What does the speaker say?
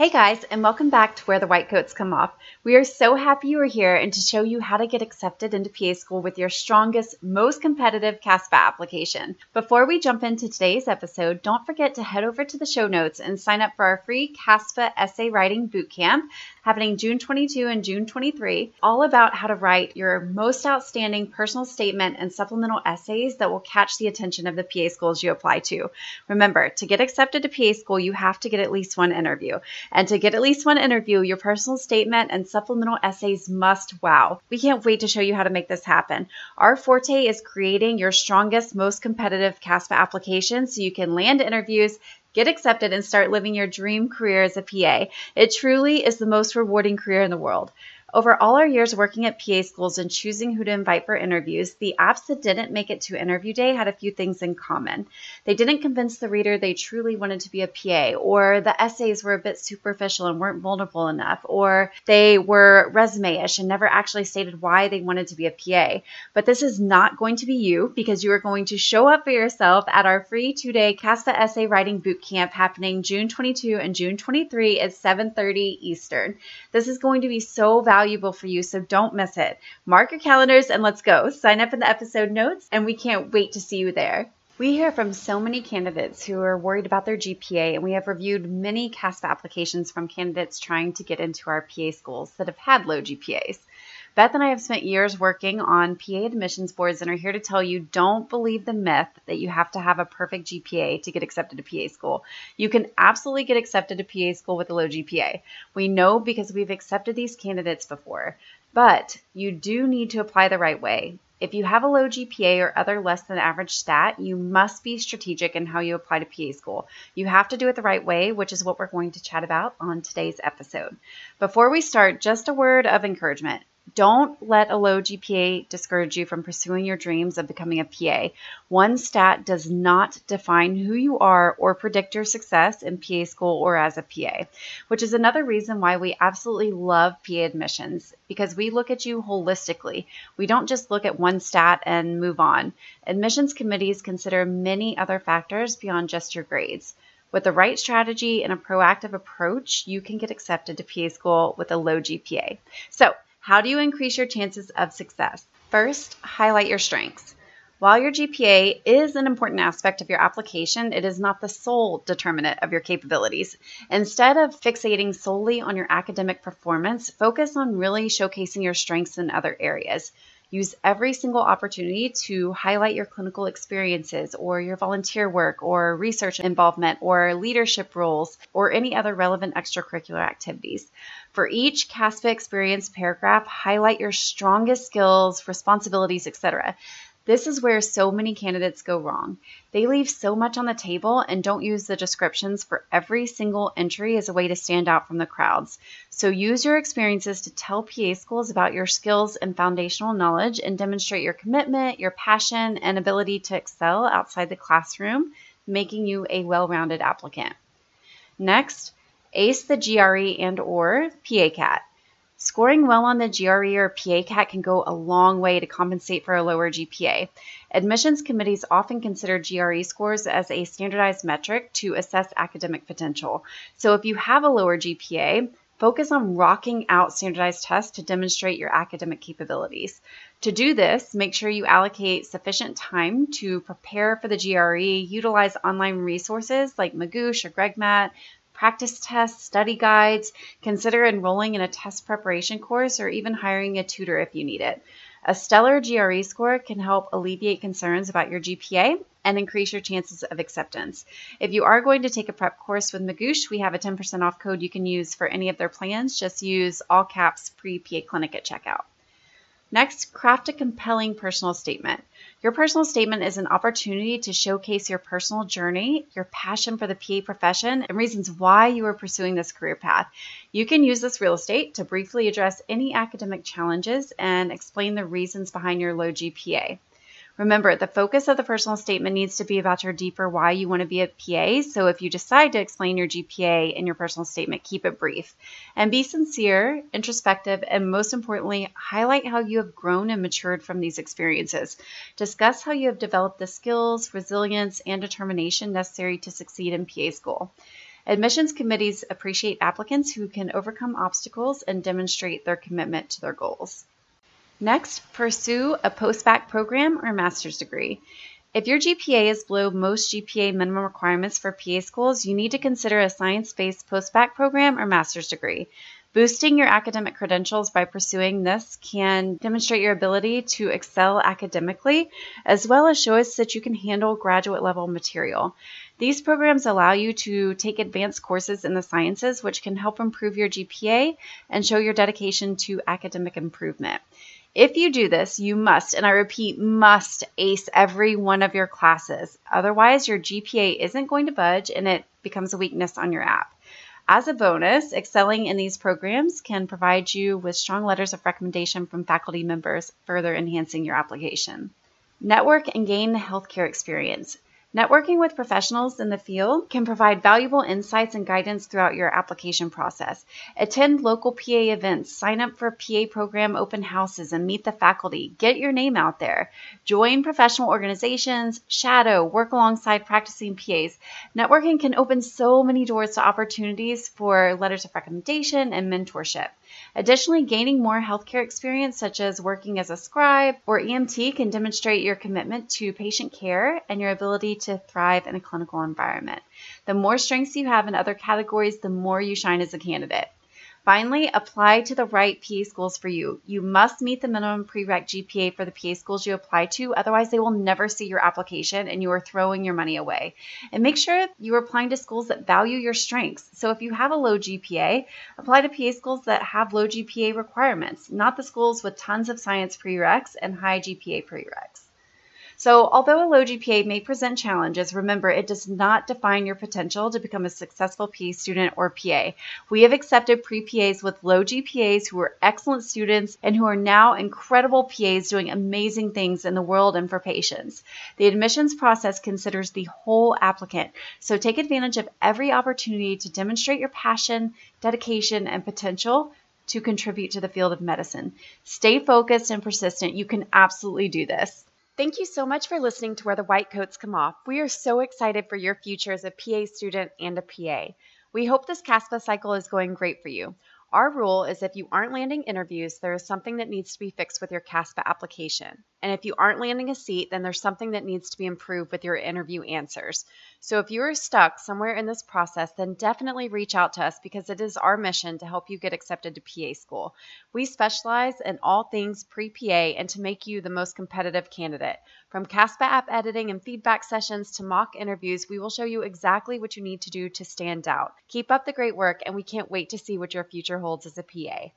Hey guys, and welcome back to Where the White Coats Come Off. We are so happy you are here and to show you how to get accepted into PA school with your strongest, most competitive CASPA application. Before we jump into today's episode, don't forget to head over to the show notes and sign up for our free CASPA essay writing bootcamp happening June 22 and June 23, all about how to write your most outstanding personal statement and supplemental essays that will catch the attention of the PA schools you apply to. Remember, to get accepted to PA school, you have to get at least one interview. And to get at least one interview, your personal statement and supplemental essays must wow. We can't wait to show you how to make this happen. Our forte is creating your strongest, most competitive CASPA application so you can land interviews, get accepted, and start living your dream career as a PA. It truly is the most rewarding career in the world. Over all our years working at PA schools and choosing who to invite for interviews, the apps that didn't make it to interview day had a few things in common. They didn't convince the reader they truly wanted to be a PA, or the essays were a bit superficial and weren't vulnerable enough, or they were resume ish and never actually stated why they wanted to be a PA. But this is not going to be you because you are going to show up for yourself at our free two day CASPA essay writing boot camp happening June 22 and June 23 at 7:30 Eastern. This is going to be so valuable valuable for you, so don't miss it. Mark your calendars and let's go. Sign up in the episode notes, and we can't wait to see you there. We hear from so many candidates who are worried about their GPA, and we have reviewed many CASPA applications from candidates trying to get into our PA schools that have had low GPAs. Beth and I have spent years working on PA admissions boards and are here to tell you don't believe the myth that you have to have a perfect GPA to get accepted to PA school. You can absolutely get accepted to PA school with a low GPA. We know because we've accepted these candidates before, but you do need to apply the right way. If you have a low GPA or other less than average stat, you must be strategic in how you apply to PA school. You have to do it the right way, which is what we're going to chat about on today's episode. Before we start, just a word of encouragement. Don't let a low GPA discourage you from pursuing your dreams of becoming a PA. One stat does not define who you are or predict your success in PA school or as a PA, which is another reason why we absolutely love PA admissions because we look at you holistically. We don't just look at one stat and move on. Admissions committees consider many other factors beyond just your grades. With the right strategy and a proactive approach, you can get accepted to PA school with a low GPA. So, how do you increase your chances of success? First, highlight your strengths. While your GPA is an important aspect of your application, it is not the sole determinant of your capabilities. Instead of fixating solely on your academic performance, focus on really showcasing your strengths in other areas. Use every single opportunity to highlight your clinical experiences or your volunteer work or research involvement or leadership roles or any other relevant extracurricular activities. For each CASPA experience paragraph, highlight your strongest skills, responsibilities, etc. This is where so many candidates go wrong. They leave so much on the table and don't use the descriptions for every single entry as a way to stand out from the crowds. So use your experiences to tell PA schools about your skills and foundational knowledge and demonstrate your commitment, your passion, and ability to excel outside the classroom, making you a well-rounded applicant. Next, ace the GRE and or PACAT. Scoring well on the GRE or PACAT can go a long way to compensate for a lower GPA. Admissions committees often consider GRE scores as a standardized metric to assess academic potential. So if you have a lower GPA, focus on rocking out standardized tests to demonstrate your academic capabilities. To do this, make sure you allocate sufficient time to prepare for the GRE, utilize online resources like Magoosh or GregMat, practice tests, study guides, consider enrolling in a test preparation course, or even hiring a tutor if you need it. A stellar GRE score can help alleviate concerns about your GPA and increase your chances of acceptance. If you are going to take a prep course with Magoosh, we have a 10% off code you can use for any of their plans. Just use all caps pre PA Clinic at checkout. Next, craft a compelling personal statement. Your personal statement is an opportunity to showcase your personal journey, your passion for the PA profession, and reasons why you are pursuing this career path. You can use this real estate to briefly address any academic challenges and explain the reasons behind your low GPA. Remember, the focus of the personal statement needs to be about your deeper why you want to be a PA. So if you decide to explain your GPA in your personal statement, keep it brief. And be sincere, introspective, and most importantly, highlight how you have grown and matured from these experiences. Discuss how you have developed the skills, resilience, and determination necessary to succeed in PA school. Admissions committees appreciate applicants who can overcome obstacles and demonstrate their commitment to their goals. Next, pursue a post-bac program or master's degree. If your GPA is below most GPA minimum requirements for PA schools, you need to consider a science-based post-bac program or master's degree. Boosting your academic credentials by pursuing this can demonstrate your ability to excel academically, as well as show us that you can handle graduate level material. These programs allow you to take advanced courses in the sciences, which can help improve your GPA and show your dedication to academic improvement. If you do this, you must, and I repeat, must ace every one of your classes. Otherwise, your GPA isn't going to budge and it becomes a weakness on your app. As a bonus, excelling in these programs can provide you with strong letters of recommendation from faculty members, further enhancing your application. Network and gain healthcare experience. Networking with professionals in the field can provide valuable insights and guidance throughout your application process. Attend local PA events, sign up for PA program open houses, and meet the faculty. Get your name out there. Join professional organizations, shadow, work alongside practicing PAs. Networking can open so many doors to opportunities for letters of recommendation and mentorship. Additionally, gaining more healthcare experience, such as working as a scribe or EMT, can demonstrate your commitment to patient care and your ability to thrive in a clinical environment. The more strengths you have in other categories, the more you shine as a candidate. Finally, apply to the right PA schools for you. You must meet the minimum prereq GPA for the PA schools you apply to, otherwise, they will never see your application and you are throwing your money away. And make sure you are applying to schools that value your strengths. So if you have a low GPA, apply to PA schools that have low GPA requirements, not the schools with tons of science prereqs and high GPA prereqs. So, although a low GPA may present challenges, remember it does not define your potential to become a successful PA student or PA. We have accepted pre PAs with low GPAs who are excellent students and who are now incredible PAs doing amazing things in the world and for patients. The admissions process considers the whole applicant, so take advantage of every opportunity to demonstrate your passion, dedication, and potential to contribute to the field of medicine. Stay focused and persistent. You can absolutely do this. Thank you so much for listening to Where the White Coats Come Off. We are so excited for your future as a PA student and a PA. We hope this CASPA cycle is going great for you. Our rule is if you aren't landing interviews, there is something that needs to be fixed with your CASPA application. And if you aren't landing a seat, then there's something that needs to be improved with your interview answers. So if you are stuck somewhere in this process, then definitely reach out to us because it is our mission to help you get accepted to PA school. We specialize in all things pre PA and to make you the most competitive candidate. From CASPA app editing and feedback sessions to mock interviews, we will show you exactly what you need to do to stand out. Keep up the great work, and we can't wait to see what your future holds as a PA.